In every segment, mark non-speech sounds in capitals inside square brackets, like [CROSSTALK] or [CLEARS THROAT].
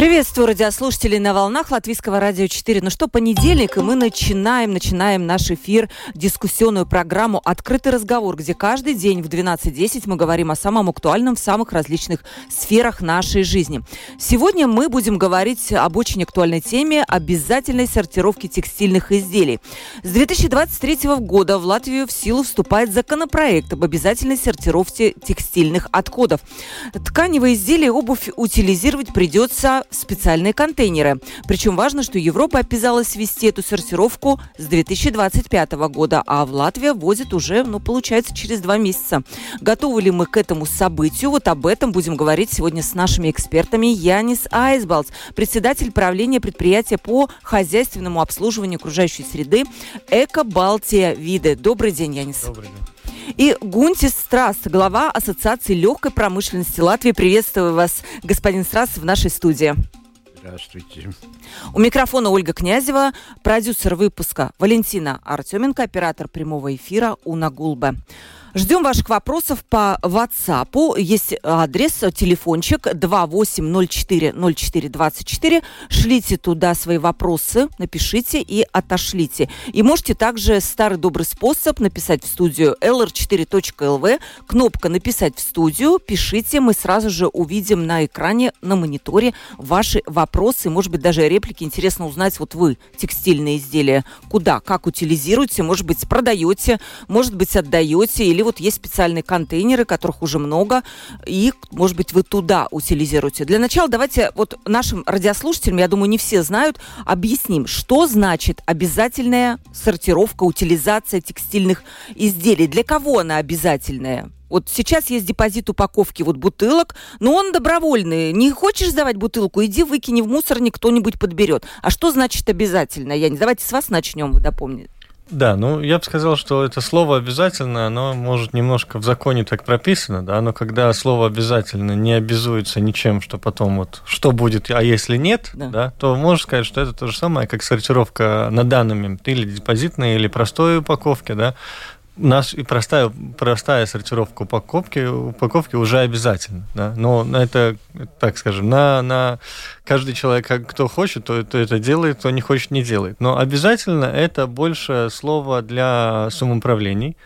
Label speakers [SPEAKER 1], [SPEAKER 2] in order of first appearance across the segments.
[SPEAKER 1] Приветствую радиослушателей на волнах Латвийского радио 4. Ну что, понедельник, и мы начинаем, начинаем наш эфир, дискуссионную программу «Открытый разговор», где каждый день в 12.10 мы говорим о самом актуальном в самых различных сферах нашей жизни. Сегодня мы будем говорить об очень актуальной теме обязательной сортировки текстильных изделий. С 2023 года в Латвию в силу вступает законопроект об обязательной сортировке текстильных отходов. Тканевые изделия и обувь утилизировать придется специальные контейнеры. Причем важно, что Европа обязалась ввести эту сортировку с 2025 года, а в Латвию возит уже, ну, получается, через два месяца. Готовы ли мы к этому событию? Вот об этом будем говорить сегодня с нашими экспертами. Янис Айсбалс, председатель правления предприятия по хозяйственному обслуживанию окружающей среды «Эко Балтия Виды». Добрый день, Янис. Добрый день. И Гунтис Страс, глава Ассоциации легкой промышленности Латвии. Приветствую вас, господин Страс, в нашей студии.
[SPEAKER 2] Здравствуйте.
[SPEAKER 1] У микрофона Ольга Князева, продюсер выпуска Валентина Артеменко, оператор прямого эфира Уна Гулба. Ждем ваших вопросов по WhatsApp. Есть адрес, телефончик 28040424. Шлите туда свои вопросы, напишите и отошлите. И можете также старый добрый способ написать в студию lr4.lv. Кнопка «Написать в студию». Пишите, мы сразу же увидим на экране, на мониторе ваши вопросы. Может быть, даже реплики. Интересно узнать, вот вы текстильные изделия куда, как утилизируете, может быть, продаете, может быть, отдаете или или вот есть специальные контейнеры, которых уже много, и, может быть, вы туда утилизируете. Для начала давайте вот нашим радиослушателям, я думаю, не все знают, объясним, что значит обязательная сортировка, утилизация текстильных изделий. Для кого она обязательная? Вот сейчас есть депозит упаковки вот бутылок, но он добровольный. Не хочешь сдавать бутылку, иди выкини в мусорник, кто-нибудь подберет. А что значит обязательно? Я не давайте с вас начнем, вы допомните.
[SPEAKER 2] Да, ну я бы сказал, что это слово обязательно, оно может немножко в законе так прописано, да, но когда слово обязательно не обязуется ничем, что потом вот что будет, а если нет, да, да то можно сказать, что это то же самое, как сортировка на данный момент или депозитной, или простой упаковки, да, у нас и простая, простая сортировка упаковки, упаковки уже обязательно. Да? Но это, так скажем, на, на каждый человек, кто хочет, то, то это делает, кто не хочет, не делает. Но обязательно это больше слово для самоуправлений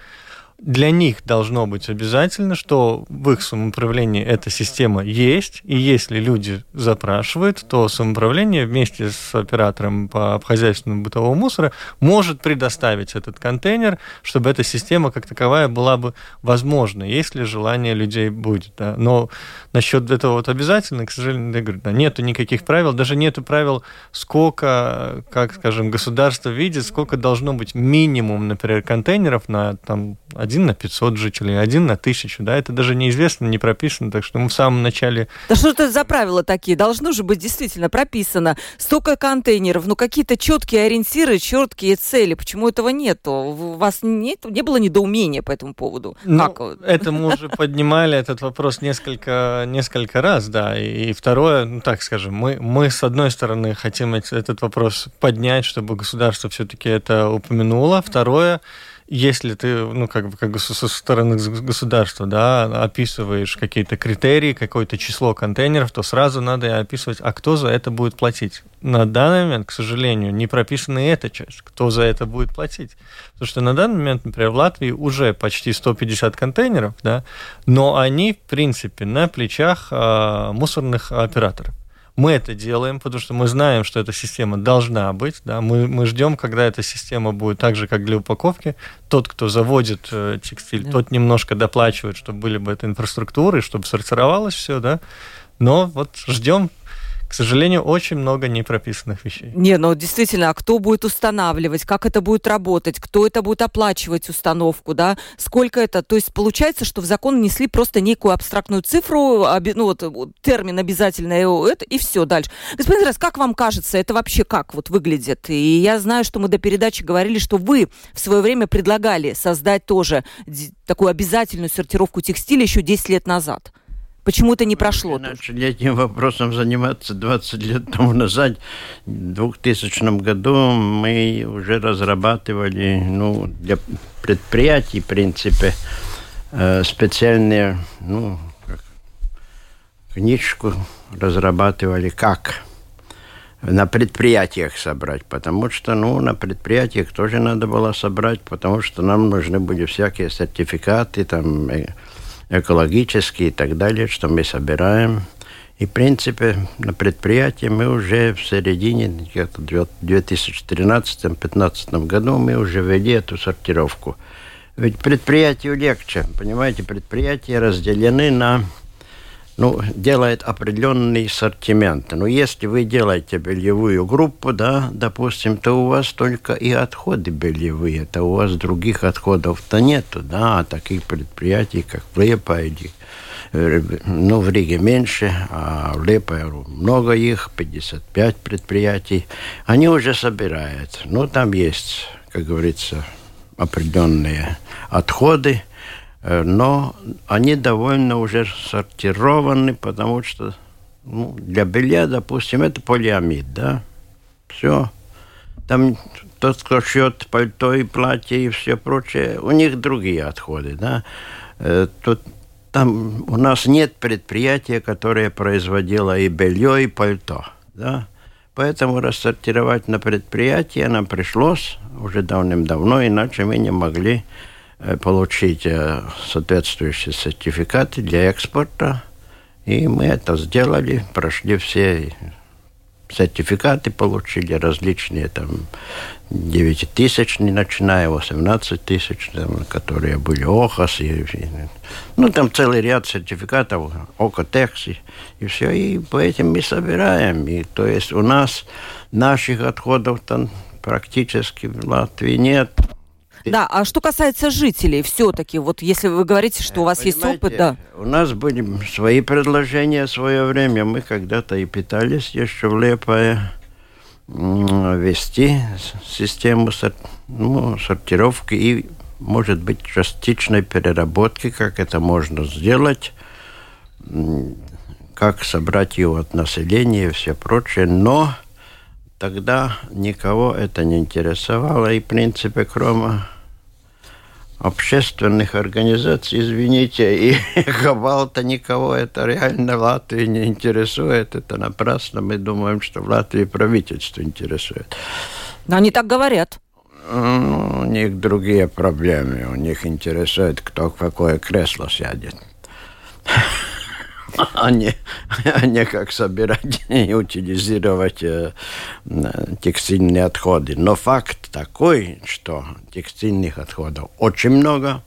[SPEAKER 2] для них должно быть обязательно, что в их самоуправлении эта система есть, и если люди запрашивают, то самоуправление вместе с оператором по хозяйственному бытовому мусора может предоставить этот контейнер, чтобы эта система как таковая была бы возможна, если желание людей будет. Да. Но насчет этого вот обязательно, к сожалению, я говорю, да, нету никаких правил, даже нету правил, сколько, как скажем, государство видит, сколько должно быть минимум, например, контейнеров на там, один на 500 жителей, один на тысячу, да, это даже неизвестно, не прописано, так что мы в самом начале...
[SPEAKER 1] Да что это за правила такие? Должно же быть действительно прописано. Столько контейнеров, ну какие-то четкие ориентиры, четкие цели. Почему этого нету? У вас нет, не было недоумения по этому поводу?
[SPEAKER 2] Ну, как? это мы уже [LAUGHS] поднимали этот вопрос несколько, несколько раз, да. И, и второе, ну так скажем, мы, мы с одной стороны хотим этот вопрос поднять, чтобы государство все-таки это упомянуло. Второе, если ты, ну, как бы, как со стороны государства, да, описываешь какие-то критерии, какое-то число контейнеров, то сразу надо описывать, а кто за это будет платить. На данный момент, к сожалению, не прописана и эта часть, кто за это будет платить. Потому что на данный момент, например, в Латвии уже почти 150 контейнеров, да, но они, в принципе, на плечах э, мусорных операторов. Мы это делаем, потому что мы знаем, что эта система должна быть. Да? Мы, мы ждем, когда эта система будет так же, как для упаковки. Тот, кто заводит э, текстиль, да. тот немножко доплачивает, чтобы были бы это инфраструктуры, чтобы сортировалось все. Да? Но вот ждем к сожалению, очень много непрописанных вещей.
[SPEAKER 1] Не, ну действительно, а кто будет устанавливать, как это будет работать, кто это будет оплачивать установку, да, сколько это, то есть получается, что в закон внесли просто некую абстрактную цифру, ну вот термин обязательно, это, и все дальше. Господин Рас, как вам кажется, это вообще как вот выглядит? И я знаю, что мы до передачи говорили, что вы в свое время предлагали создать тоже такую обязательную сортировку текстиля еще 10 лет назад. Почему это не прошло?
[SPEAKER 3] Мы начали этим вопросом заниматься 20 лет тому назад. В 2000 году мы уже разрабатывали ну, для предприятий, в принципе, э, специальные ну, книжку разрабатывали, как на предприятиях собрать, потому что, ну, на предприятиях тоже надо было собрать, потому что нам нужны были всякие сертификаты, там, экологические и так далее, что мы собираем. И, в принципе, на предприятии мы уже в середине, где-то в 2013-2015 году, мы уже ввели эту сортировку. Ведь предприятию легче, понимаете, предприятия разделены на ну, делает определенный ассортимент. Но если вы делаете бельевую группу, да, допустим, то у вас только и отходы бельевые, то у вас других отходов-то нету, да, а таких предприятий, как в Лепайде, э, ну, в Риге меньше, а в Лепае много их, 55 предприятий, они уже собирают. Ну, там есть, как говорится, определенные отходы, но они довольно уже сортированы, потому что ну, для белья, допустим, это полиамид, да, все. Там тот, кто шьет пальто и платье и все прочее, у них другие отходы, да. Э, тут там у нас нет предприятия, которое производило и белье, и пальто, да. Поэтому рассортировать на предприятие нам пришлось уже давным-давно, иначе мы не могли Э, получить э, соответствующие сертификаты для экспорта. И мы это сделали, прошли все сертификаты, получили различные, там, 9 тысяч, не начиная, 18 тысяч, которые были ОХАС, и, и, ну, там целый ряд сертификатов, ОКОТЕКС, и, и все, и по этим мы собираем. И, то есть у нас наших отходов там практически в Латвии нет.
[SPEAKER 1] Да, а что касается жителей, все-таки, вот если вы говорите, что у вас Понимаете, есть опыт, да.
[SPEAKER 3] У нас были свои предложения в свое время. Мы когда-то и питались еще в Лепое вести систему ну, сортировки и, может быть, частичной переработки, как это можно сделать, как собрать его от населения и все прочее. Но тогда никого это не интересовало, и, в принципе, кроме общественных организаций, извините, и [LAUGHS] Хабалта никого это реально в Латвии не интересует. Это напрасно. Мы думаем, что в Латвии правительство интересует.
[SPEAKER 1] Но они так говорят.
[SPEAKER 3] Ну, у них другие проблемы. У них интересует, кто в какое кресло сядет [LAUGHS] а не, а не как собирать [LAUGHS] и утилизировать э, текстильные отходы. Но факт такой, что текстильных отходов очень много,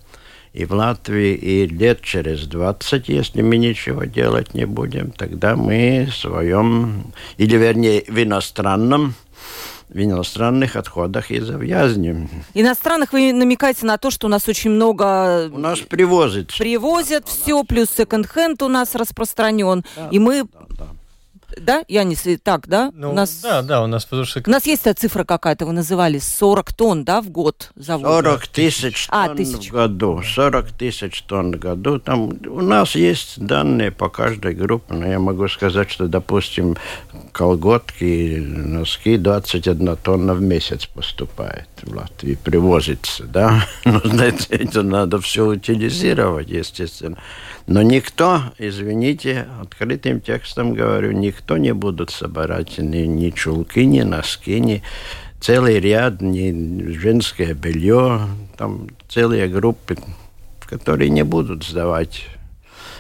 [SPEAKER 3] и в Латвии, и лет через 20, если мы ничего делать не будем, тогда мы в своем, или вернее в иностранном в иностранных отходах и завязнем.
[SPEAKER 1] Иностранных вы намекаете на то, что у нас очень много...
[SPEAKER 3] У нас привозят.
[SPEAKER 1] Привозят да, все, плюс секонд-хенд у нас распространен. Да, и мы... Да, да да, Янис, так, да?
[SPEAKER 2] Ну, у нас, да, да, у нас потому что...
[SPEAKER 1] У нас есть цифра какая-то, вы называли, 40 тонн, да, в год
[SPEAKER 3] завод? 40 тысяч а, тонн тысяч. в году, 40 тысяч тонн в году. Там у нас есть данные по каждой группе, но я могу сказать, что, допустим, колготки, носки 21 тонна в месяц поступает в Латвии, привозится, да? [LAUGHS] Но это, это надо все утилизировать, естественно. Но никто, извините, открытым текстом говорю, никто не будет собирать ни, ни чулки, ни носки, ни целый ряд, ни женское белье, там целые группы, которые не будут сдавать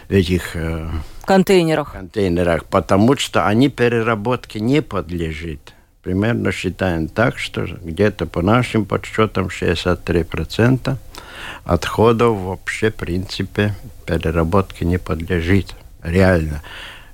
[SPEAKER 3] в этих
[SPEAKER 1] э, контейнерах.
[SPEAKER 3] контейнерах, потому что они переработке не подлежит. Примерно считаем так, что где-то по нашим подсчетам 63% отходов вообще, в принципе, переработке не подлежит. Реально.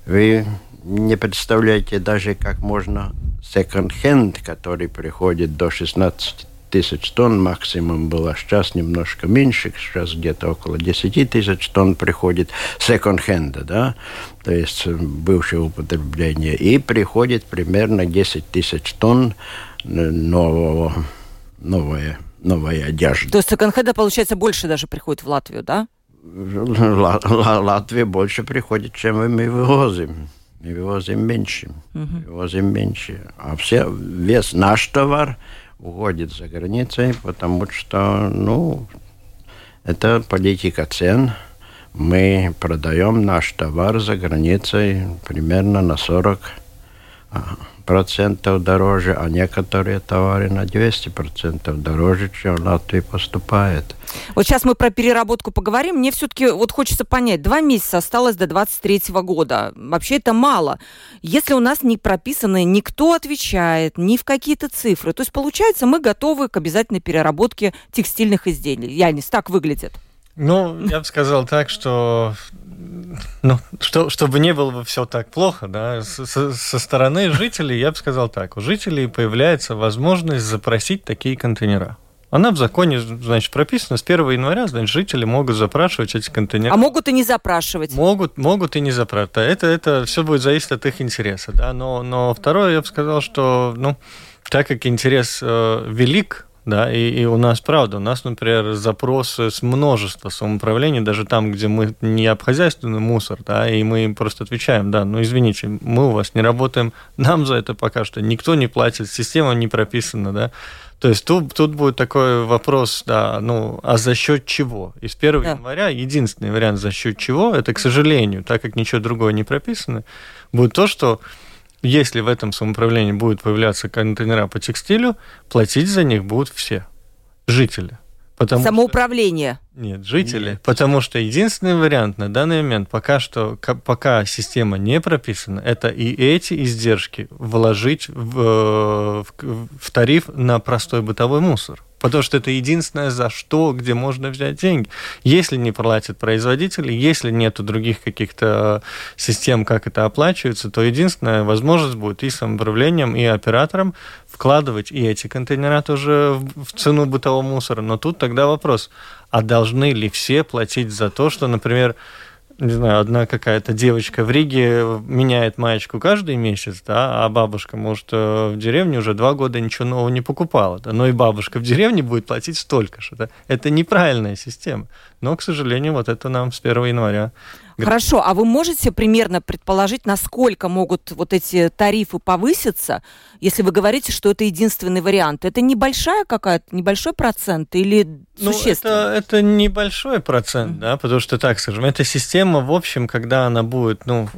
[SPEAKER 3] Вы не представляете даже, как можно секонд-хенд, который приходит до 16 тысяч тонн, максимум было сейчас немножко меньше, сейчас где-то около 10 тысяч тонн приходит секонд-хенда, да, то есть бывшее употребление, и приходит примерно 10 тысяч тонн нового, новое, новой одежды.
[SPEAKER 1] То есть секонд-хенда, получается, больше даже приходит в Латвию, да?
[SPEAKER 3] Латвия больше приходит, чем мы вывозим. Мы вывозим меньше. Угу. Вывозим меньше. А все, весь наш товар уходит за границей, потому что, ну, это политика цен. Мы продаем наш товар за границей примерно на 40 процентов дороже, а некоторые товары на 200 процентов дороже, чем в Латвии поступает.
[SPEAKER 1] Вот сейчас мы про переработку поговорим. Мне все-таки вот хочется понять, два месяца осталось до 23 года. Вообще это мало. Если у нас не прописано, никто отвечает ни в какие-то цифры, то есть получается мы готовы к обязательной переработке текстильных изделий. Янис, так выглядит.
[SPEAKER 2] Ну, я бы сказал так, что ну, что, чтобы не было бы все так плохо, да, со, со стороны жителей, я бы сказал так, у жителей появляется возможность запросить такие контейнера. Она в законе, значит, прописана с 1 января, значит, жители могут запрашивать эти контейнеры.
[SPEAKER 1] А могут и не запрашивать.
[SPEAKER 2] Могут, могут и не запрашивать. Это, это все будет зависеть от их интереса, да. Но, но второе, я бы сказал, что, ну, так как интерес э, велик, да, и, и у нас, правда, у нас, например, запросы с множества самоуправлений, даже там, где мы не обхозяйственный мусор, да, и мы им просто отвечаем, да, ну, извините, мы у вас не работаем, нам за это пока что никто не платит, система не прописана, да, то есть тут, тут будет такой вопрос, да, ну, а за счет чего? И с 1 да. января единственный вариант за счет чего, это, к сожалению, так как ничего другого не прописано, будет то, что если в этом самоуправлении будут появляться контейнера по текстилю, платить за них будут все жители.
[SPEAKER 1] Потому Самоуправление.
[SPEAKER 2] Что... Нет, жители. Нет. Потому что единственный вариант на данный момент, пока что, пока система не прописана, это и эти издержки вложить в, э, в, в тариф на простой бытовой мусор. Потому что это единственное, за что, где можно взять деньги. Если не платят производители, если нету других каких-то систем, как это оплачивается, то единственная возможность будет и самоуправлением, и оператором вкладывать и эти контейнера тоже в цену бытового мусора. Но тут тогда вопрос, а должны ли все платить за то, что, например, не знаю, одна какая-то девочка в Риге меняет маечку каждый месяц, да, а бабушка, может, э, в деревне уже два года ничего нового не покупала, да, но и бабушка в деревне будет платить столько же, да. Это неправильная система. Но, к сожалению, вот это нам с 1 января
[SPEAKER 1] Хорошо, а вы можете примерно предположить, насколько могут вот эти тарифы повыситься, если вы говорите, что это единственный вариант? Это небольшая какая-то, небольшой процент или ну,
[SPEAKER 2] Это, это небольшой процент, mm-hmm. да, потому что, так скажем, эта система, в общем, когда она будет, ну,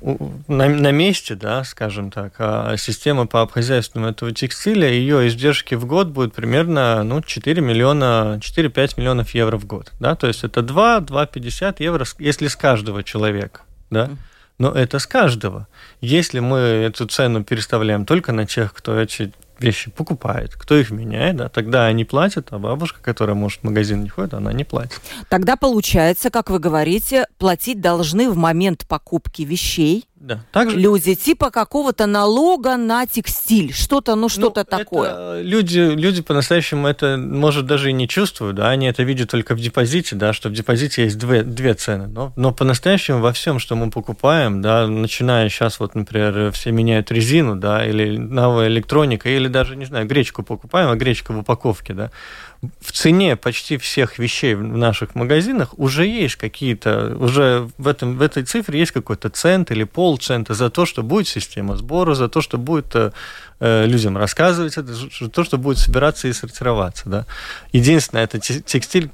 [SPEAKER 2] на, на месте, да, скажем так, а система по обхозяйственному этого текстиля, ее издержки в год будут примерно, ну, 4 миллиона, 4-5 миллионов евро в год, да, то есть это 2-2,50 евро, если с каждого человека человек, да? Но это с каждого. Если мы эту цену переставляем только на тех, кто эти вещи покупает, кто их меняет, да, тогда они платят, а бабушка, которая, может, в магазин не ходит, она не платит.
[SPEAKER 1] Тогда получается, как вы говорите, платить должны в момент покупки вещей,
[SPEAKER 2] да.
[SPEAKER 1] Также... Люди типа какого-то налога на текстиль, что-то, ну что-то ну, такое.
[SPEAKER 2] люди, люди по-настоящему это, может, даже и не чувствуют, да, они это видят только в депозите, да, что в депозите есть две, две цены. Но, но по-настоящему во всем, что мы покупаем, да, начиная сейчас, вот, например, все меняют резину, да, или новая электроника, или даже, не знаю, гречку покупаем, а гречка в упаковке, да, в цене почти всех вещей в наших магазинах уже есть какие-то, уже в, этом, в этой цифре есть какой-то цент или полцента за то, что будет система сбора, за то, что будет э, э людям рассказывать, это, за то, что будет собираться и сортироваться. Да. Единственное, это текстиль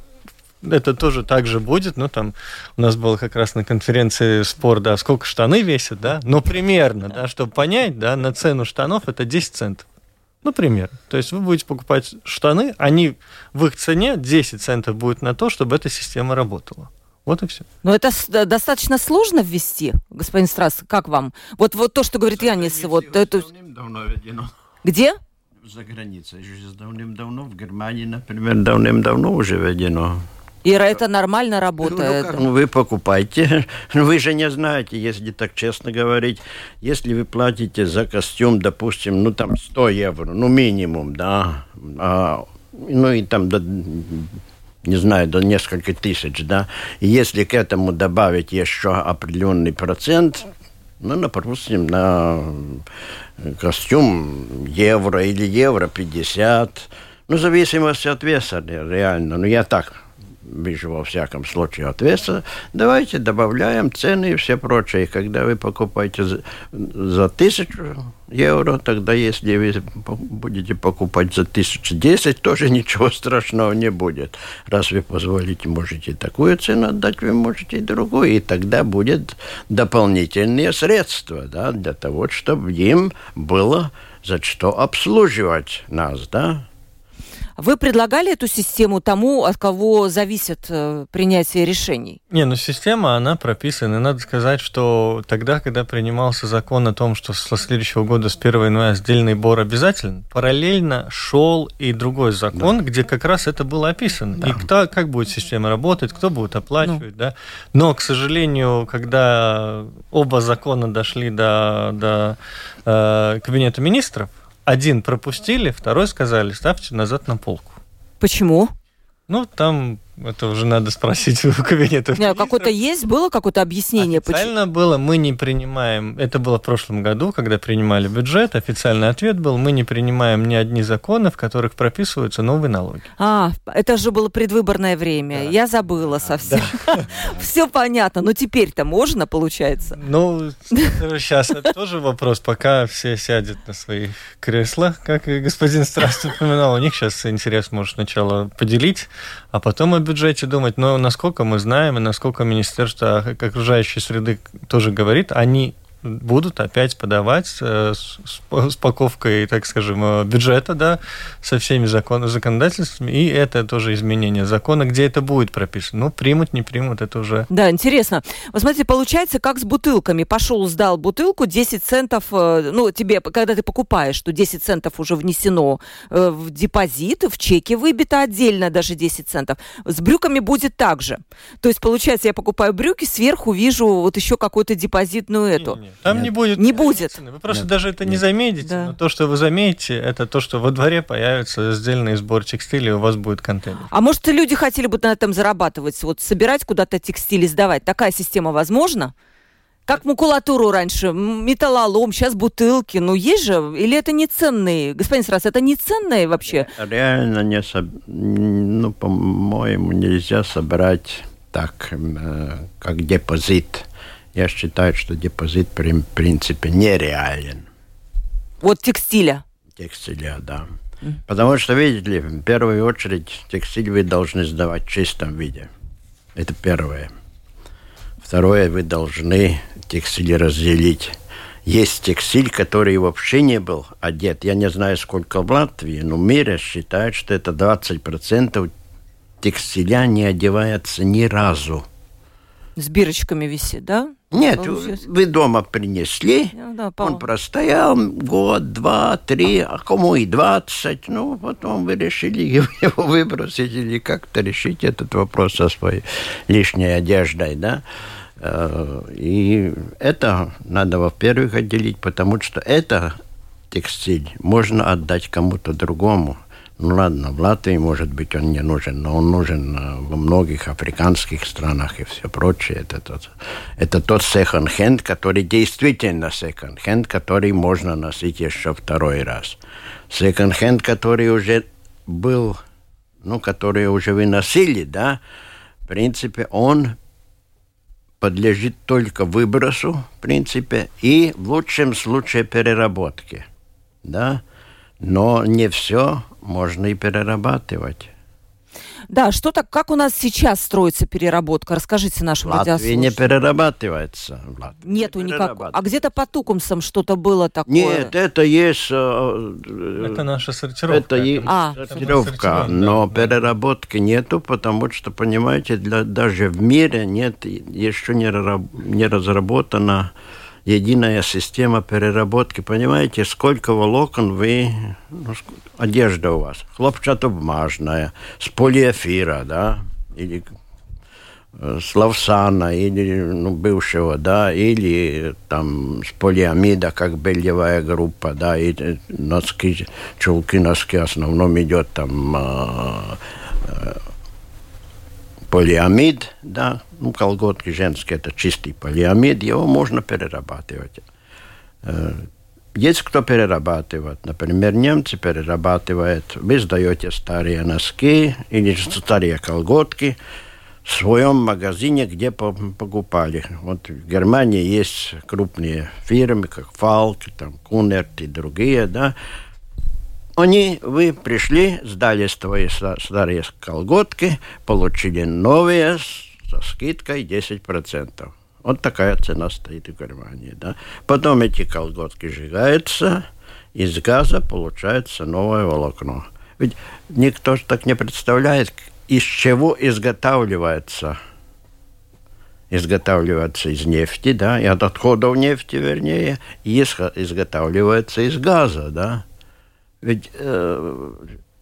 [SPEAKER 2] это тоже так же будет, ну, там, у нас был как раз на конференции спор, да, сколько штаны весят, да, но примерно, да, чтобы понять, да, на цену штанов это 10 центов. Например. То есть вы будете покупать штаны, они в их цене 10 центов будет на то, чтобы эта система работала. Вот и все.
[SPEAKER 1] Но это достаточно сложно ввести, господин Страс, как вам? Вот, вот то, что говорит Янис, вот это... Где?
[SPEAKER 3] За границей. Давным-давно в Германии, например, давным-давно уже введено.
[SPEAKER 1] Ира, это нормально работает?
[SPEAKER 3] Ну, как, ну, вы покупаете. [LAUGHS] Вы же не знаете, если так честно говорить, если вы платите за костюм, допустим, ну, там 100 евро, ну, минимум, да, а, ну, и там до, не знаю, до нескольких тысяч, да, и если к этому добавить еще определенный процент, ну, допустим, на костюм евро или евро 50, ну, в зависимости от веса, реально. Ну, я так вижу во всяком случае от веса. Давайте добавляем цены и все прочее. Когда вы покупаете за, за тысячу евро, тогда если вы будете покупать за тысячу десять, тоже [LAUGHS] ничего страшного не будет. Раз вы позволите, можете такую цену отдать, вы можете и другую. И тогда будет дополнительные средства да, для того, чтобы им было за что обслуживать нас, да,
[SPEAKER 1] вы предлагали эту систему тому, от кого зависит э, принятие решений?
[SPEAKER 2] Не, ну система, она прописана. И надо сказать, что тогда, когда принимался закон о том, что со следующего года, с 1 января, сдельный бор обязателен, параллельно шел и другой закон, да. где как раз это было описано. Да. И кто, как будет система работать, кто будет оплачивать, ну. да. Но, к сожалению, когда оба закона дошли до, до э, Кабинета министров, один пропустили, второй сказали, ставьте назад на полку.
[SPEAKER 1] Почему?
[SPEAKER 2] Ну, там это уже надо спросить у кабинета.
[SPEAKER 1] Нет, какое-то есть, было какое-то объяснение?
[SPEAKER 2] Официально почему? было, мы не принимаем, это было в прошлом году, когда принимали бюджет, официальный ответ был, мы не принимаем ни одни законы, в которых прописываются новые налоги.
[SPEAKER 1] А, это же было предвыборное время, да. я забыла совсем. [LAUGHS] Да. Все понятно, но теперь-то можно, получается?
[SPEAKER 2] Ну, сейчас это тоже вопрос, пока все сядут на свои кресла, как и господин Страст упоминал, у них сейчас интерес может сначала поделить, а потом бюджете думать, но насколько мы знаем и насколько Министерство окружающей среды тоже говорит, они будут опять подавать э, с, с паковкой, так скажем, э, бюджета, да, со всеми закон, законодательствами, и это тоже изменение закона, где это будет прописано. Ну, примут, не примут, это уже...
[SPEAKER 1] Да, интересно. Вы смотрите, получается, как с бутылками. Пошел, сдал бутылку, 10 центов, э, ну, тебе, когда ты покупаешь, что 10 центов уже внесено в депозит, в чеке выбито отдельно даже 10 центов. С брюками будет так же. То есть, получается, я покупаю брюки, сверху вижу вот еще какую-то депозитную эту. Не, не.
[SPEAKER 2] Там Нет. не будет.
[SPEAKER 1] Не будет.
[SPEAKER 2] Вы просто Нет. даже это Нет. не заметите. Да. Но то, что вы заметите, это то, что во дворе появится сделанный сбор текстиля, и у вас будет контейнер.
[SPEAKER 1] А может, люди хотели бы на этом зарабатывать, вот собирать куда-то текстиль и сдавать? Такая система возможна? Как макулатуру раньше, металлолом, сейчас бутылки. Ну, есть же, или это не ценные? Господин Срас, это не ценные вообще?
[SPEAKER 3] Реально не, соб... ну, по-моему, нельзя собрать так, э, как депозит я считаю, что депозит в принципе нереален.
[SPEAKER 1] Вот текстиля?
[SPEAKER 3] Текстиля, да. Mm. Потому что, видите ли, в первую очередь текстиль вы должны сдавать в чистом виде. Это первое. Второе, вы должны текстиль разделить. Есть текстиль, который вообще не был одет. Я не знаю, сколько в Латвии, но в мире считают, что это 20% текстиля не одевается ни разу.
[SPEAKER 1] С бирочками висит, да?
[SPEAKER 3] Нет, вы дома принесли, ну, да, он простоял год, два, три, а кому и двадцать. Ну, потом вы решили [LAUGHS] его выбросить или как-то решить этот вопрос со своей лишней одеждой, да. Э, и это надо, во-первых, отделить, потому что это текстиль можно отдать кому-то другому – ну ладно, в Латвии, может быть, он не нужен, но он нужен э, во многих африканских странах и все прочее. Это тот, это тот секонд-хенд, который действительно секонд-хенд, который можно носить еще второй раз. Секонд-хенд, который уже был, ну, который уже выносили, да, в принципе, он подлежит только выбросу, в принципе, и в лучшем случае переработке, да, но не все можно и перерабатывать.
[SPEAKER 1] Да, что так, как у нас сейчас строится переработка? Расскажите нашим
[SPEAKER 3] в Латвии не перерабатывается.
[SPEAKER 1] В Латвии Нету не никак. А где-то по Тукумсам что-то было такое?
[SPEAKER 3] Нет, это есть...
[SPEAKER 2] Э, это наша сортировка.
[SPEAKER 3] Это есть а. сортировка, но да. переработки нету, потому что, понимаете, для, даже в мире нет, еще не, не разработано единая система переработки. Понимаете, сколько волокон вы... Ну, одежда у вас. Хлопчатобумажная, с полиэфира, да? или Славсана или ну, бывшего, да, или там с полиамида, как бельевая группа, да, и носки, чулки, носки в основном идет там э, э, полиамид, да, ну, колготки женские, это чистый полиамид, его можно перерабатывать. Э, есть кто перерабатывает. Например, немцы перерабатывают. Вы сдаете старые носки или старые колготки, в своем магазине, где покупали. Вот в Германии есть крупные фирмы, как Фалк, там, Кунерт и другие, да. Они, вы пришли, сдали свои старые колготки, получили новые со скидкой 10%. Вот такая цена стоит в Германии. Да? Потом эти колготки сжигаются, из газа получается новое волокно. Ведь никто же так не представляет, из чего изготавливается изготавливается из нефти, да, и от отходов нефти, вернее, и изготавливается из газа, да. Ведь э,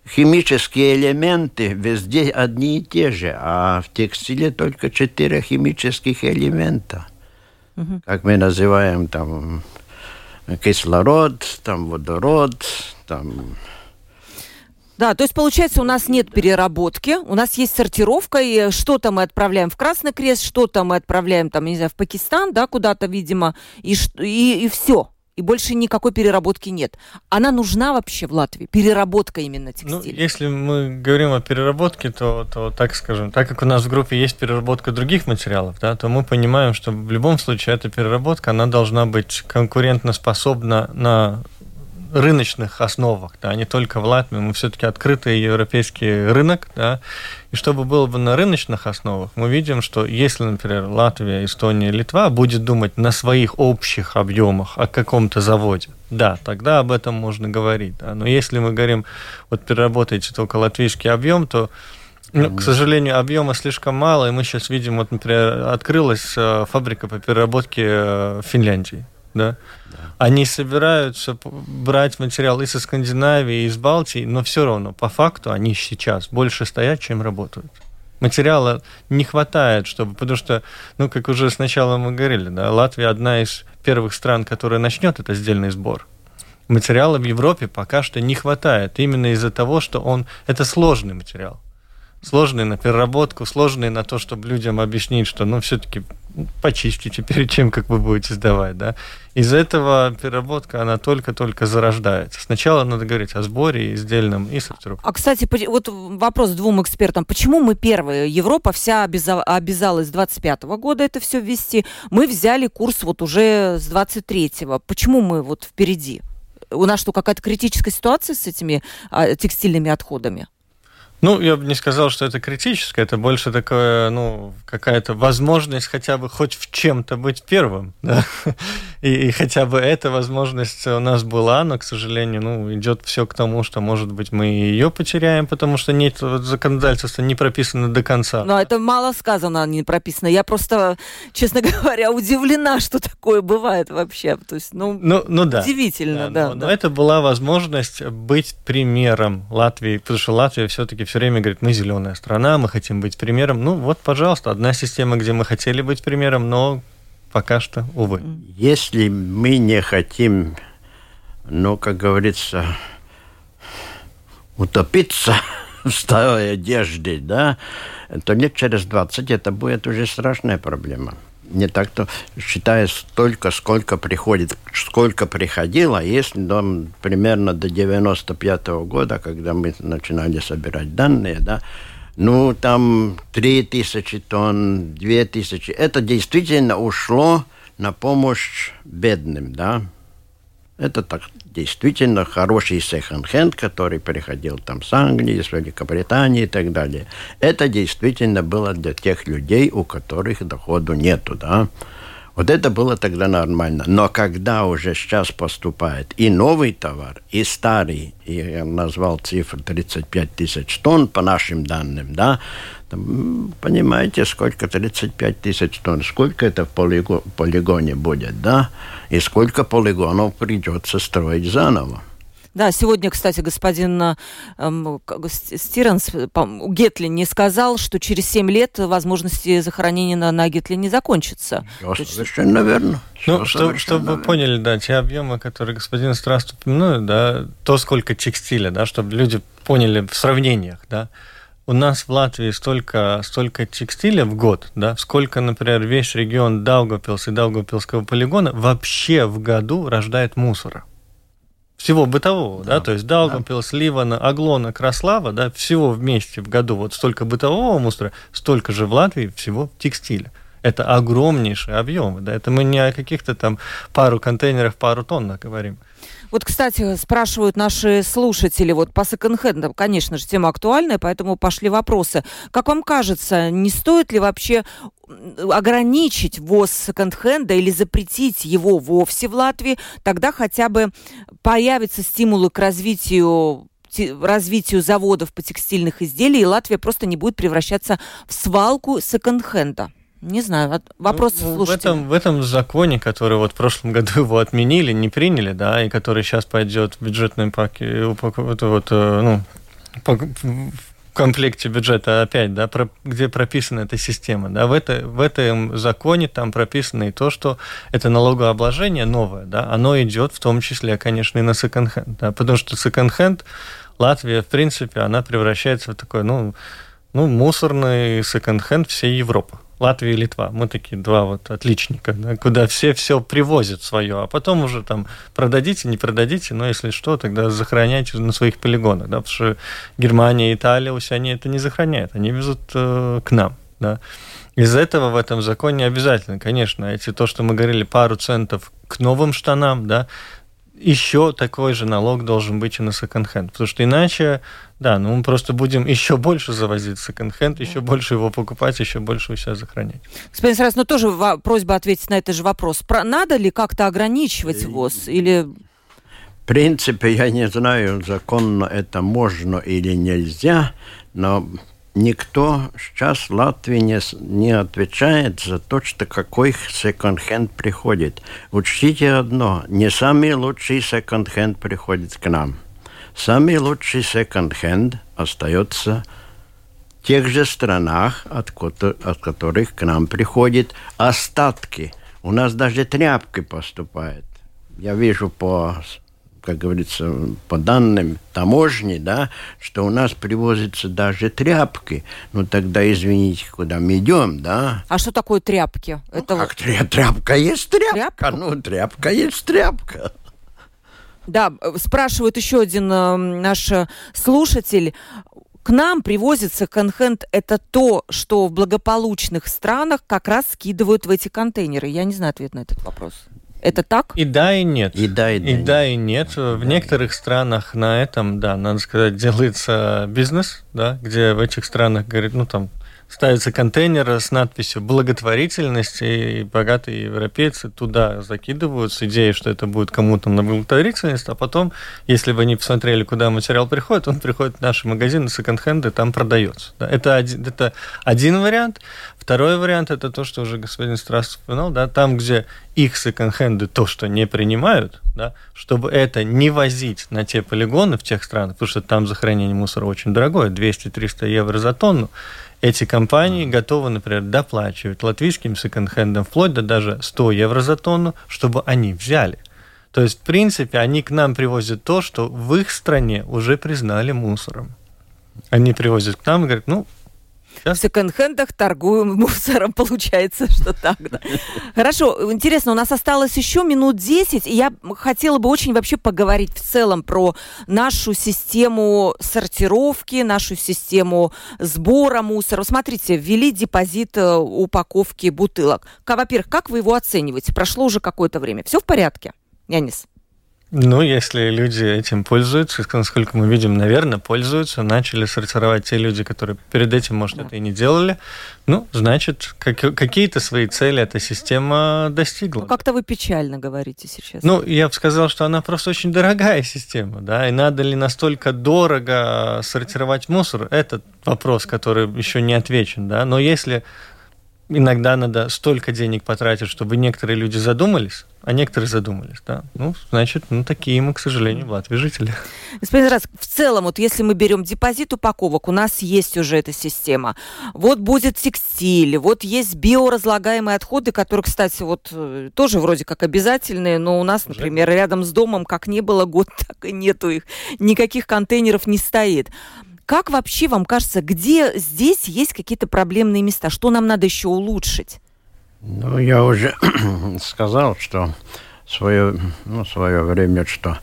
[SPEAKER 3] химические элементы везде одни и те же, а в текстиле только четыре химических элемента. Угу. Как мы называем там кислород, там водород, там
[SPEAKER 1] да, то есть получается у нас нет переработки, у нас есть сортировка, и что-то мы отправляем в Красный Крест, что-то мы отправляем там, не знаю, в Пакистан, да, куда-то, видимо, и, и, и все. И больше никакой переработки нет. Она нужна вообще в Латвии? Переработка именно текстиля?
[SPEAKER 2] Ну, если мы говорим о переработке, то, то, так скажем, так как у нас в группе есть переработка других материалов, да, то мы понимаем, что в любом случае эта переработка, она должна быть конкурентоспособна на рыночных основах, да, не только в Латвии, мы все-таки открытый европейский рынок, да, и чтобы было бы на рыночных основах, мы видим, что если, например, Латвия, Эстония, Литва будет думать на своих общих объемах о каком-то заводе, да, тогда об этом можно говорить, да, но если мы говорим, вот переработаете только латвийский объем, то ну, к сожалению, объема слишком мало, и мы сейчас видим, вот, например, открылась э, фабрика по переработке э, в Финляндии да? да. Они собираются брать материал из Скандинавии, из Балтии, но все равно, по факту, они сейчас больше стоят, чем работают. Материала не хватает, чтобы, потому что, ну, как уже сначала мы говорили, да, Латвия одна из первых стран, которая начнет этот сдельный сбор. Материала в Европе пока что не хватает, именно из-за того, что он, это сложный материал сложный на переработку, сложный на то, чтобы людям объяснить, что, ну, все-таки почистите перед чем, как вы будете сдавать, да. Из этого переработка, она только-только зарождается. Сначала надо говорить о сборе, издельном и сортировке.
[SPEAKER 1] А, кстати, вот вопрос двум экспертам. Почему мы первые? Европа вся обязалась с 25 года это все ввести. Мы взяли курс вот уже с 23-го. Почему мы вот впереди? У нас что, какая-то критическая ситуация с этими а, текстильными отходами?
[SPEAKER 2] Ну, я бы не сказал, что это критическое, это больше такое, ну, какая-то возможность хотя бы хоть в чем-то быть первым, да? И, и хотя бы эта возможность у нас была, но, к сожалению, ну, идет все к тому, что, может быть, мы ее потеряем, потому что нет, вот, законодательство не прописано до конца.
[SPEAKER 1] Но это мало сказано, не прописано. Я просто, честно [LAUGHS] говоря, удивлена, что такое бывает вообще. То есть, ну, ну, ну да. удивительно, да.
[SPEAKER 2] да, но, да. но это была возможность быть примером Латвии, потому что Латвия все-таки все время говорит, мы зеленая страна, мы хотим быть примером. Ну вот, пожалуйста, одна система, где мы хотели быть примером, но пока что, увы.
[SPEAKER 3] Если мы не хотим, ну, как говорится, утопиться [LAUGHS] в старой одежде, да, то лет через 20 это будет уже страшная проблема не так-то считая столько, сколько приходит, сколько приходило, если до, примерно до 95 -го года, когда мы начинали собирать данные, да, ну, там 3000 тонн, 2000, это действительно ушло на помощь бедным, да, это так действительно хороший секонд-хенд, который приходил там с Англии, с Великобритании и так далее. Это действительно было для тех людей, у которых доходу нету, да. Вот это было тогда нормально. Но когда уже сейчас поступает и новый товар, и старый, и я назвал цифру 35 тысяч тонн по нашим данным, да, там, понимаете, сколько 35 тысяч тонн, сколько это в полиго, полигоне будет, да, и сколько полигонов придется строить заново.
[SPEAKER 1] Да, сегодня, кстати, господин э, Стиренс Гетлин не сказал, что через 7 лет возможности захоронения на, на Гетлине закончатся.
[SPEAKER 3] Совершенно верно.
[SPEAKER 2] Ну, что, чтобы вы поняли, да, те объемы, которые господин Страст упомянул, да, то, сколько текстиля, да, чтобы люди поняли в сравнениях, да, у нас в Латвии столько, столько текстиля в год, да, сколько, например, весь регион Даугавпилс и Даугавпилского полигона вообще в году рождает мусора. Всего бытового, да, да то есть Даугавпилс, да. Ливана, Аглона, Краслава, да, всего вместе в году вот столько бытового мусора, столько же в Латвии всего текстиля. Это огромнейшие объемы, да, это мы не о каких-то там пару контейнеров, пару тонн говорим.
[SPEAKER 1] Вот, кстати, спрашивают наши слушатели, вот по секонд-хендам, конечно же, тема актуальная, поэтому пошли вопросы. Как вам кажется, не стоит ли вообще ограничить ввоз секонд-хенда или запретить его вовсе в Латвии, тогда хотя бы появятся стимулы к развитию развитию заводов по текстильных изделиям, и Латвия просто не будет превращаться в свалку секонд-хенда. Не знаю, вопрос ну,
[SPEAKER 2] в этом, в этом законе, который вот в прошлом году его отменили, не приняли, да, и который сейчас пойдет в бюджетный пакет, вот, э, ну, по, в комплекте бюджета опять, да, про, где прописана эта система, да, в, это, в этом законе там прописано и то, что это налогообложение новое, да, оно идет в том числе, конечно, и на секонд-хенд, да, потому что секонд-хенд Латвия, в принципе, она превращается в такой, ну, ну мусорный секонд-хенд всей Европы. Латвия и Литва. Мы такие два вот отличника, да, куда все все привозят свое, а потом уже там продадите, не продадите, но если что, тогда захороняйте на своих полигонах, да, потому что Германия Италия у себя они это не захороняют, они везут э, к нам, да. Из этого в этом законе обязательно, конечно, эти то, что мы говорили, пару центов к новым штанам, да, еще такой же налог должен быть и на секонд-хенд. Потому что иначе, да, ну мы просто будем еще больше завозить секонд-хенд, еще больше его покупать, еще больше у себя сохранять.
[SPEAKER 1] Господин Сарас, ну тоже просьба ответить на этот же вопрос. Про, надо ли как-то ограничивать ввоз или...
[SPEAKER 3] В принципе, я не знаю, законно это можно или нельзя, но никто сейчас в Латвии не, не отвечает за то, что какой секонд-хенд приходит. Учтите одно, не самый лучший секонд-хенд приходит к нам. Самый лучший секонд-хенд остается в тех же странах, от, от которых к нам приходят остатки. У нас даже тряпки поступают. Я вижу по как говорится, по данным таможни, да, что у нас привозятся даже тряпки. Ну тогда извините, куда мы идем, да?
[SPEAKER 1] А что такое тряпки?
[SPEAKER 3] Ну, Это как тря тряпка есть тряпка, тряпка? ну тряпка есть тряпка.
[SPEAKER 1] Да, спрашивает еще один э, наш слушатель. К нам привозится конхент. Это то, что в благополучных странах как раз скидывают в эти контейнеры. Я не знаю ответ на этот вопрос. Это так?
[SPEAKER 2] И да, и нет.
[SPEAKER 3] И да, и, да,
[SPEAKER 2] и, да, и нет. В некоторых странах на этом, да, надо сказать, делается бизнес, да, где в этих странах, говорит, ну, там, ставится контейнер с надписью «благотворительность», и богатые европейцы туда закидывают с идеей, что это будет кому-то на благотворительность, а потом, если бы они посмотрели, куда материал приходит, он приходит в наши магазины секонд-хенды, там продается. Да, это, один, это один вариант. Второй вариант – это то, что уже господин Страс упоминал, да, там, где их секонд-хенды то, что не принимают, да, чтобы это не возить на те полигоны в тех странах, потому что там захоронение мусора очень дорогое, 200-300 евро за тонну, эти компании готовы, например, доплачивать латвийским секонд-хендам вплоть до даже 100 евро за тонну, чтобы они взяли. То есть, в принципе, они к нам привозят то, что в их стране уже признали мусором. Они привозят к нам и говорят, ну,
[SPEAKER 1] в секонд-хендах торгуем [LAUGHS] мусором, получается, что так, да. Хорошо, интересно, у нас осталось еще минут 10, и я хотела бы очень вообще поговорить в целом про нашу систему сортировки, нашу систему сбора мусора. Смотрите, ввели депозит э, упаковки бутылок. Во-первых, как вы его оцениваете? Прошло уже какое-то время. Все в порядке, Янис?
[SPEAKER 2] Ну, если люди этим пользуются, насколько мы видим, наверное, пользуются, начали сортировать те люди, которые перед этим, может, да. это и не делали, ну, значит, как, какие-то свои цели эта система достигла. Ну,
[SPEAKER 1] как-то вы печально говорите сейчас.
[SPEAKER 2] Ну, я бы сказал, что она просто очень дорогая система, да, и надо ли настолько дорого сортировать мусор, это вопрос, который еще не отвечен, да, но если иногда надо столько денег потратить, чтобы некоторые люди задумались, а некоторые задумались, да. Ну, значит, ну, такие мы, к сожалению, в Латвии жители.
[SPEAKER 1] Господин Раз, в целом, вот если мы берем депозит упаковок, у нас есть уже эта система. Вот будет текстиль, вот есть биоразлагаемые отходы, которые, кстати, вот э, тоже вроде как обязательные, но у нас, например, рядом с домом как не было год, [LAUGHS] так и нету их. Никаких контейнеров не стоит. Как вообще вам кажется, где здесь есть какие-то проблемные места? Что нам надо еще улучшить?
[SPEAKER 3] Ну, я уже [CLEARS THROAT] сказал, что свое, ну, свое время, что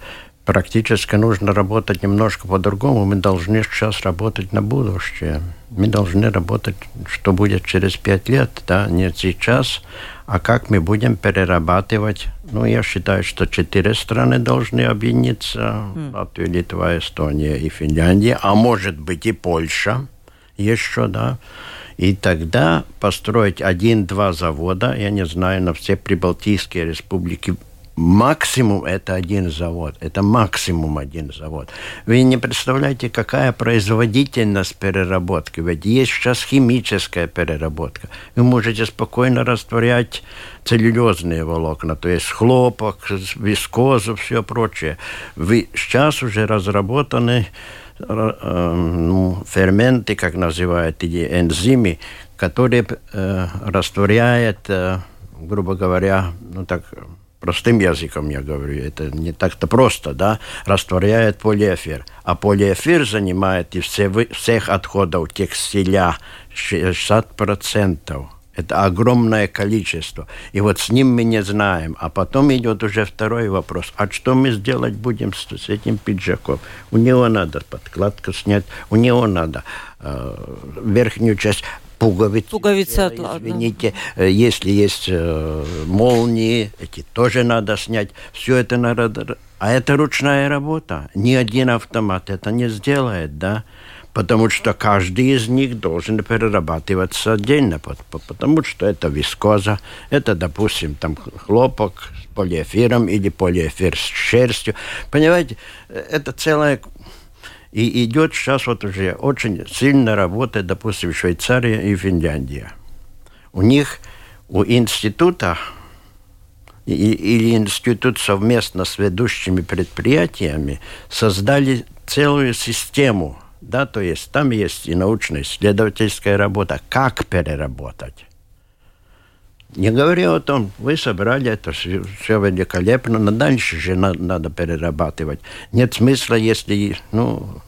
[SPEAKER 3] практически нужно работать немножко по-другому. Мы должны сейчас работать на будущее. Мы должны работать, что будет через пять лет, да, не сейчас, а как мы будем перерабатывать. Ну, я считаю, что четыре страны должны объединиться. Mm. Латвия, Литва, Эстония и Финляндия. А может быть и Польша еще, да. И тогда построить один-два завода, я не знаю, на все прибалтийские республики максимум это один завод. Это максимум один завод. Вы не представляете, какая производительность переработки. Ведь есть сейчас химическая переработка. Вы можете спокойно растворять целлюлезные волокна, то есть хлопок, вискозу, все прочее. Вы сейчас уже разработаны э, ну, ферменты, как называют, или энзимы, которые э, растворяют, э, грубо говоря, ну так простым языком я говорю, это не так-то просто, да, растворяет полиэфир. А полиэфир занимает из всех отходов текстиля 60%. Это огромное количество. И вот с ним мы не знаем. А потом идет уже второй вопрос. А что мы сделать будем с, с этим пиджаком? У него надо подкладку снять, у него надо э, верхнюю часть пуговицы.
[SPEAKER 1] Пуговицы, от,
[SPEAKER 3] извините. Да. Э, если есть э, молнии, эти тоже надо снять. Все это надо... А это ручная работа. Ни один автомат это не сделает, да? Потому что каждый из них должен перерабатываться отдельно, потому что это вискоза, это, допустим, там хлопок с полиэфиром или полиэфир с шерстью. Понимаете, э, это целая и идет сейчас вот уже очень сильно работает, допустим, Швейцария и Финляндия. У них, у института или институт совместно с ведущими предприятиями создали целую систему, да, то есть там есть и научно-исследовательская работа, как переработать. Не говоря о том, вы собрали это все, все великолепно, но дальше же надо, надо перерабатывать. Нет смысла, если, ну,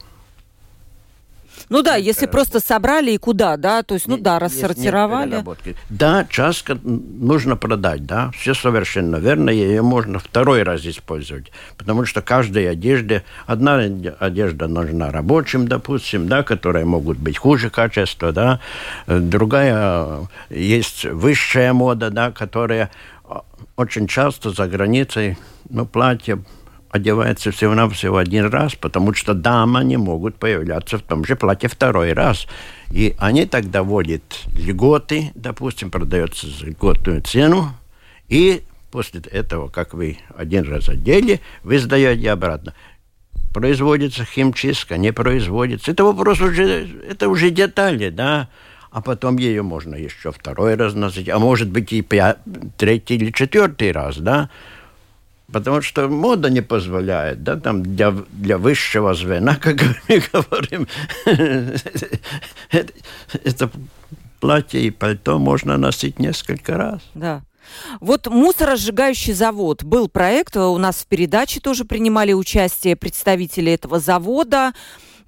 [SPEAKER 1] ну да, если просто собрали и куда, да, то есть, ну да, рассортировали.
[SPEAKER 3] Да, часто нужно продать, да, все совершенно верно, ее можно второй раз использовать, потому что каждой одежде, одна одежда нужна рабочим, допустим, да, которые могут быть хуже качества, да, другая есть высшая мода, да, которая очень часто за границей, ну, платье одевается всего-навсего один раз, потому что дамы не могут появляться в том же платье второй раз. И они тогда вводят льготы, допустим, продается за льготную цену, и после этого, как вы один раз одели, вы сдаете обратно. Производится химчистка, не производится. Это вопрос уже, это уже детали, да а потом ее можно еще второй раз носить, а может быть и пять, третий или четвертый раз, да. Потому что мода не позволяет, да, там для, для высшего звена, [LAUGHS] как мы говорим, это платье и пальто можно носить несколько раз.
[SPEAKER 1] Да. Вот мусоросжигающий завод. Был проект, у нас в передаче тоже принимали участие представители этого завода.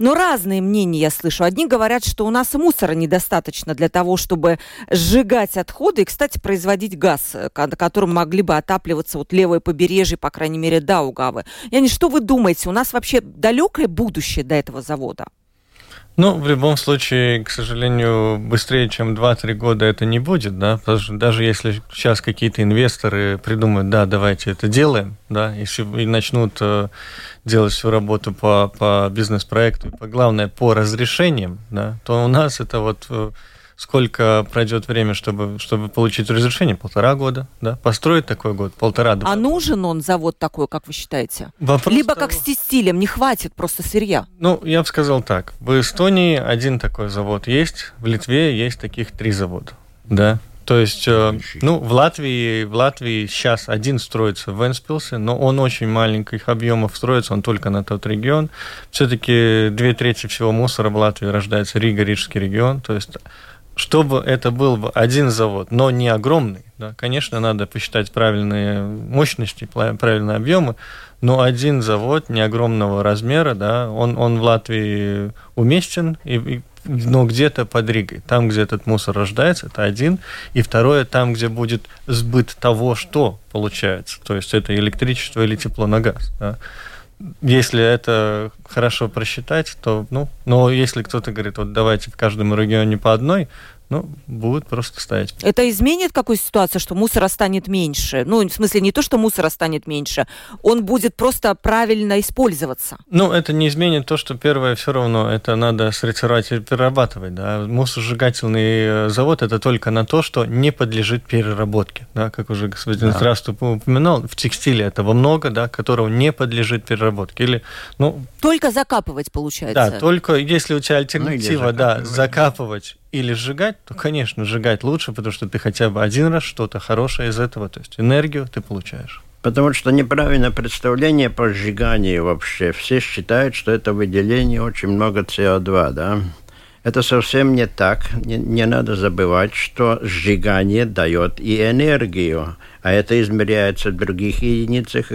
[SPEAKER 1] Но разные мнения я слышу. Одни говорят, что у нас мусора недостаточно для того, чтобы сжигать отходы и, кстати, производить газ, э, которым могли бы отапливаться вот левое побережье, по крайней мере, Даугавы. Я не что вы думаете, у нас вообще далекое будущее до этого завода?
[SPEAKER 2] Ну, в любом случае, к сожалению, быстрее, чем 2-3 года это не будет, да, потому что даже если сейчас какие-то инвесторы придумают, да, давайте это делаем, да, и, и начнут э, делать всю работу по, по бизнес-проекту, по, главное, по разрешениям, да, то у нас это вот э, сколько пройдет время, чтобы, чтобы получить разрешение? Полтора года, да? Построить такой год, полтора.
[SPEAKER 1] А нужен он завод такой, как вы считаете? Вопрос Либо того... как с текстилем, не хватит просто сырья?
[SPEAKER 2] Ну, я бы сказал так. В Эстонии один такой завод есть, в Литве есть таких три завода, да? То есть, э, ну, в Латвии, в Латвии сейчас один строится в Энспилсе, но он очень маленьких объемов строится, он только на тот регион. Все-таки две трети всего мусора в Латвии рождается Рига, Рижский регион. То есть, чтобы это был один завод, но не огромный, да, конечно, надо посчитать правильные мощности, правильные объемы, но один завод не огромного размера, да, он, он в Латвии уместен, и, и но где-то под Ригой. Там, где этот мусор рождается, это один. И второе, там, где будет сбыт того, что получается. То есть это электричество или тепло на газ. Да. Если это хорошо просчитать, то, ну, но если кто-то говорит, вот давайте в каждом регионе по одной, ну, будут просто ставить.
[SPEAKER 1] Это изменит какую ситуацию, что мусора станет меньше? Ну, в смысле, не то, что мусора станет меньше, он будет просто правильно использоваться.
[SPEAKER 2] Ну, это не изменит то, что первое все равно это надо сортировать и перерабатывать. Да? Мусоросжигательный э, завод это только на то, что не подлежит переработке. Да? Как уже господин да. Здравствуй упоминал, в текстиле этого много, да, которого не подлежит переработке. Или, ну,
[SPEAKER 1] только закапывать получается.
[SPEAKER 2] Да, только если у тебя альтернатива, ну, да, закапывать или сжигать, то, конечно, сжигать лучше, потому что ты хотя бы один раз что-то хорошее из этого, то есть энергию ты получаешь.
[SPEAKER 3] Потому что неправильное представление по сжиганию вообще. Все считают, что это выделение очень много СО2, да? Это совсем не так. Не, не надо забывать, что сжигание дает и энергию. А это измеряется в других единицах,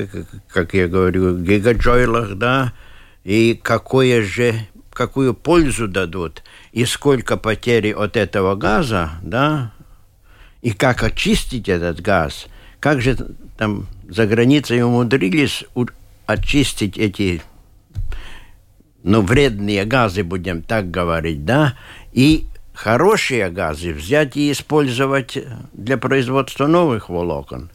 [SPEAKER 3] как я говорю, гигаджойлах, да? И какое же, какую пользу дадут – и сколько потери от этого газа, да, и как очистить этот газ, как же там за границей умудрились очистить эти ну, вредные газы, будем так говорить, да, и хорошие газы взять и использовать для производства новых волокон.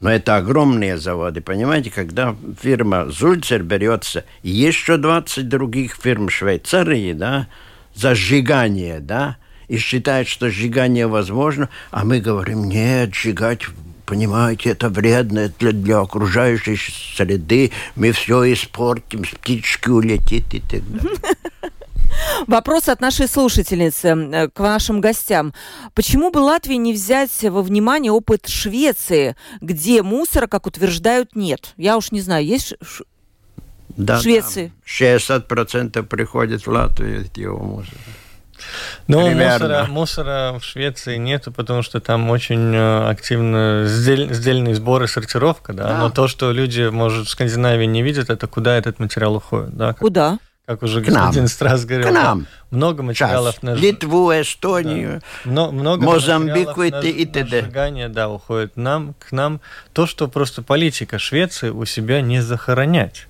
[SPEAKER 3] Но это огромные заводы, понимаете, когда фирма Зульцер берется, еще 20 других фирм Швейцарии, да, за сжигание, да, и считает, что сжигание возможно, а мы говорим, нет, сжигать понимаете, это вредно для, для окружающей среды, мы все испортим, птички улетит и так далее. [LAUGHS]
[SPEAKER 1] Вопрос от нашей слушательницы э, к вашим гостям. Почему бы Латвии не взять во внимание опыт Швеции, где мусора, как утверждают, нет? Я уж не знаю, есть
[SPEAKER 3] да, Швеции. Да. 60% приходит в Латвию его мусора.
[SPEAKER 2] Ну, мусора, мусора в Швеции нету, потому что там очень э, активно сдель, сдельные сборы, сортировка, да? да. Но то, что люди, может, в Скандинавии не видят, это куда этот материал уходит, да? Как,
[SPEAKER 1] куда?
[SPEAKER 2] Как уже К господин. Страс говорил.
[SPEAKER 3] К нам.
[SPEAKER 2] Много материалов Сейчас.
[SPEAKER 3] на Литву, Эстонию, да. Но, много Мозамбику и т.д.
[SPEAKER 2] сжигание, да, уходит нам, к нам. То, что просто политика Швеции у себя не захоронять.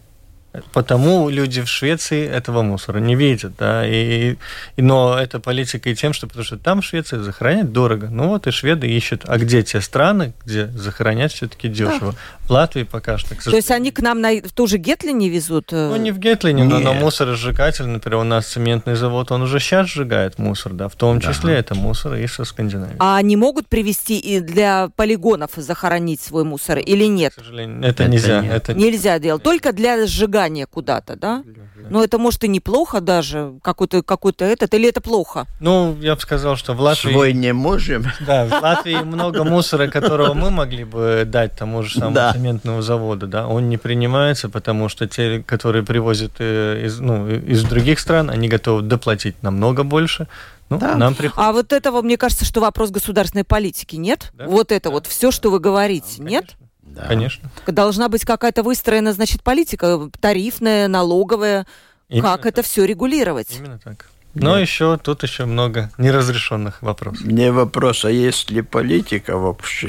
[SPEAKER 2] Потому люди в Швеции этого мусора не видят, да, и, и, но это политика и тем, что потому что там в Швеции захоронять дорого. Ну вот и шведы ищут, а где те страны, где захоронять все-таки дешево? Да. В Латвии пока что.
[SPEAKER 1] То есть они к нам на в ту же Гетлине везут?
[SPEAKER 2] Э? Ну не в Гетлине, но на мусоросжигатель, например, у нас цементный завод, он уже сейчас сжигает мусор, да, в том числе да. это мусор из Скандинавии.
[SPEAKER 1] А они могут привезти и для полигонов захоронить свой мусор или нет?
[SPEAKER 2] К сожалению, это, это нельзя. Нет.
[SPEAKER 1] Это нельзя делать, только для сжигания сжигание куда-то, да? Но это может и неплохо даже, какой-то какой этот, или это плохо?
[SPEAKER 2] Ну, я бы сказал, что в Латвии...
[SPEAKER 3] Свой не можем.
[SPEAKER 2] Да, в Латвии много мусора, которого мы могли бы дать тому же самому да. цементному заводу, да, он не принимается, потому что те, которые привозят э, из, ну, из других стран, они готовы доплатить намного больше, ну, да. нам приходится.
[SPEAKER 1] А вот этого, мне кажется, что вопрос государственной политики, нет? Да? Вот это да. вот все, что вы говорите, ну, нет?
[SPEAKER 2] Да. Конечно.
[SPEAKER 1] Должна быть какая-то выстроена, значит, политика тарифная, налоговая. Именно как так. это все регулировать?
[SPEAKER 2] Именно так. Но Нет. еще тут еще много неразрешенных вопросов.
[SPEAKER 3] Не вопрос, а есть ли политика вообще?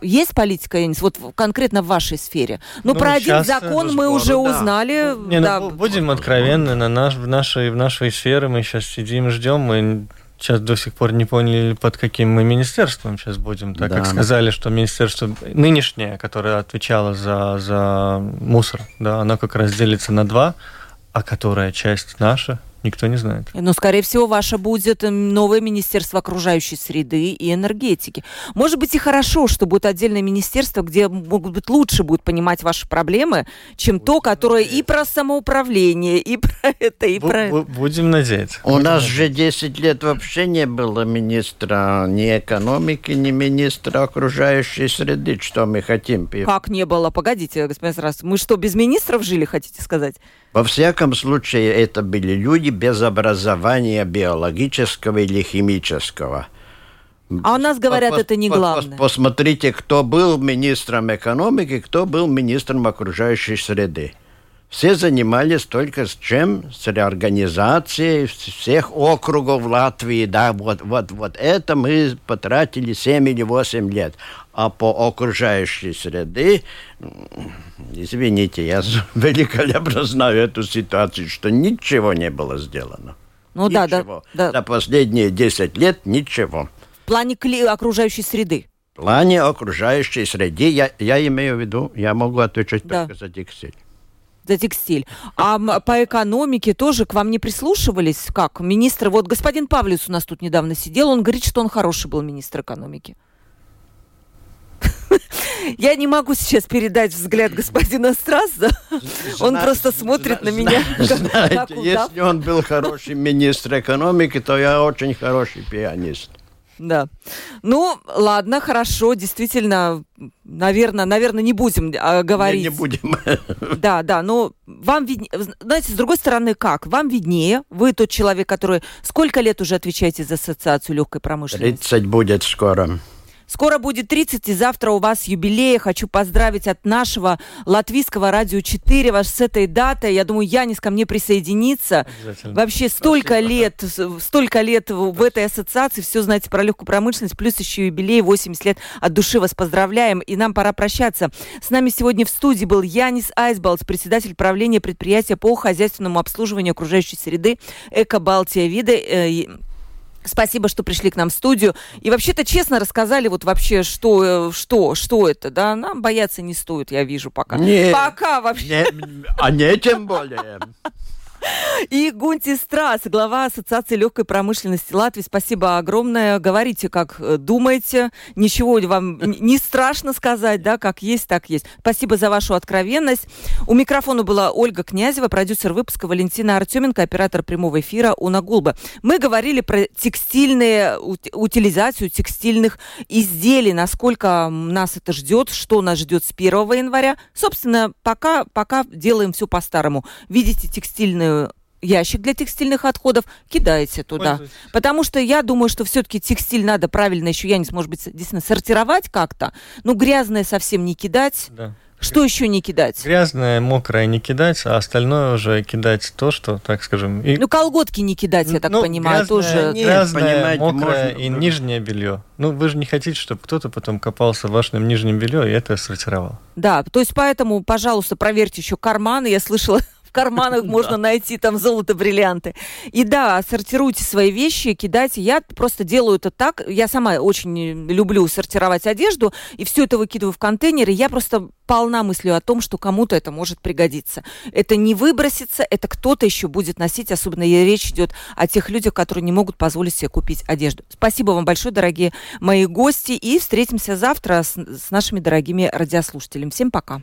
[SPEAKER 1] Есть политика, Янис, вот конкретно в вашей сфере? Ну, ну про один закон мы уже да. узнали.
[SPEAKER 2] Не, ну, да. ну, будем откровенны, на наш, в, нашей, в нашей сфере мы сейчас сидим, ждем, мы сейчас до сих пор не поняли, под каким мы министерством сейчас будем, так да. как сказали, что министерство нынешнее, которое отвечало за, за мусор, да, оно как раз делится на два, а которая часть наша, никто не знает.
[SPEAKER 1] Но, скорее всего, ваше будет новое Министерство окружающей среды и энергетики. Может быть и хорошо, что будет отдельное министерство, где могут быть лучше будут понимать ваши проблемы, чем Будем то, которое надеяться. и про самоуправление, и про [LAUGHS] это, и Бу- про это.
[SPEAKER 2] Будем надеяться.
[SPEAKER 3] У
[SPEAKER 2] Будем
[SPEAKER 3] нас надеяться. же 10 лет вообще не было министра ни экономики, ни министра окружающей среды. Что мы хотим?
[SPEAKER 1] Как не было? Погодите, господин Сарас, мы что, без министров жили, хотите сказать?
[SPEAKER 3] Во всяком случае, это были люди без образования биологического или химического.
[SPEAKER 1] А у нас говорят, пос, это не главное.
[SPEAKER 3] Пос, посмотрите, кто был министром экономики, кто был министром окружающей среды. Все занимались только с чем? С реорганизацией всех округов Латвии. Да, вот, вот, вот это мы потратили 7 или 8 лет. А по окружающей среды, извините, я [LAUGHS] великолепно знаю эту ситуацию, что ничего не было сделано.
[SPEAKER 1] Ну
[SPEAKER 3] ничего.
[SPEAKER 1] да, да, да.
[SPEAKER 3] За последние 10 лет ничего.
[SPEAKER 1] В плане окружающей среды?
[SPEAKER 3] В плане окружающей среды я, я имею в виду, я могу отвечать да. только за текстиль
[SPEAKER 1] за текстиль. А по экономике тоже к вам не прислушивались? Как? Министр, вот господин Павлис у нас тут недавно сидел, он говорит, что он хороший был министр экономики. [LAUGHS] Я не могу сейчас передать взгляд господина Страсса. Он просто смотрит на меня. [LAUGHS]
[SPEAKER 3] Знаете, если он был хороший министр экономики, то я очень хороший пианист.
[SPEAKER 1] Да. Ну, ладно, хорошо, действительно, наверное, наверное, не будем э, говорить.
[SPEAKER 3] Не, не будем. [LAUGHS]
[SPEAKER 1] Да, да, но вам виднее, знаете, с другой стороны, как? Вам виднее, вы тот человек, который сколько лет уже отвечаете за ассоциацию легкой промышленности?
[SPEAKER 3] 30 будет скоро.
[SPEAKER 1] Скоро будет 30, и завтра у вас юбилей. Хочу поздравить от нашего латвийского радио 4 вас с этой датой. Я думаю, Янис ко мне присоединится. Вообще столько Спасибо. лет, столько лет в этой ассоциации, все знаете про легкую промышленность, плюс еще юбилей 80 лет. От души вас поздравляем, и нам пора прощаться. С нами сегодня в студии был Янис Айсбалц, председатель правления предприятия по хозяйственному обслуживанию окружающей среды Эко Балтия Виды. Э, Спасибо, что пришли к нам в студию. И вообще-то честно рассказали вот вообще, что, что, что это, да? Нам бояться не стоит, я вижу пока.
[SPEAKER 3] Не,
[SPEAKER 1] пока вообще.
[SPEAKER 3] Не, а не тем более.
[SPEAKER 1] И Гунти Страс, глава Ассоциации легкой промышленности Латвии. Спасибо огромное. Говорите, как э, думаете. Ничего вам не страшно сказать, да, как есть, так есть. Спасибо за вашу откровенность. У микрофона была Ольга Князева, продюсер выпуска Валентина Артеменко, оператор прямого эфира Уна Гулба. Мы говорили про текстильные, утилизацию текстильных изделий, насколько нас это ждет, что нас ждет с 1 января. Собственно, пока, пока делаем все по-старому. Видите текстильную ящик для текстильных отходов, кидаете туда. Потому что я думаю, что все-таки текстиль надо правильно еще, я не может быть, действительно сортировать как-то. Ну, грязное совсем не кидать. Да. Что еще не кидать?
[SPEAKER 2] Грязное, мокрое не кидать, а остальное уже кидать то, что, так скажем...
[SPEAKER 1] И... Ну, колготки не кидать, я так ну, понимаю, грязное, тоже...
[SPEAKER 2] Нет, грязное, мокрое можно... и нижнее белье. Ну, вы же не хотите, чтобы кто-то потом копался в вашем нижнем белье и это сортировал.
[SPEAKER 1] Да, то есть поэтому, пожалуйста, проверьте еще карманы. Я слышала, карманах [LAUGHS] можно найти там золото, бриллианты. И да, сортируйте свои вещи, кидайте. Я просто делаю это так. Я сама очень люблю сортировать одежду, и все это выкидываю в контейнеры. Я просто полна мыслью о том, что кому-то это может пригодиться. Это не выбросится, это кто-то еще будет носить, особенно и речь идет о тех людях, которые не могут позволить себе купить одежду. Спасибо вам большое, дорогие мои гости, и встретимся завтра с, с нашими дорогими радиослушателями. Всем пока.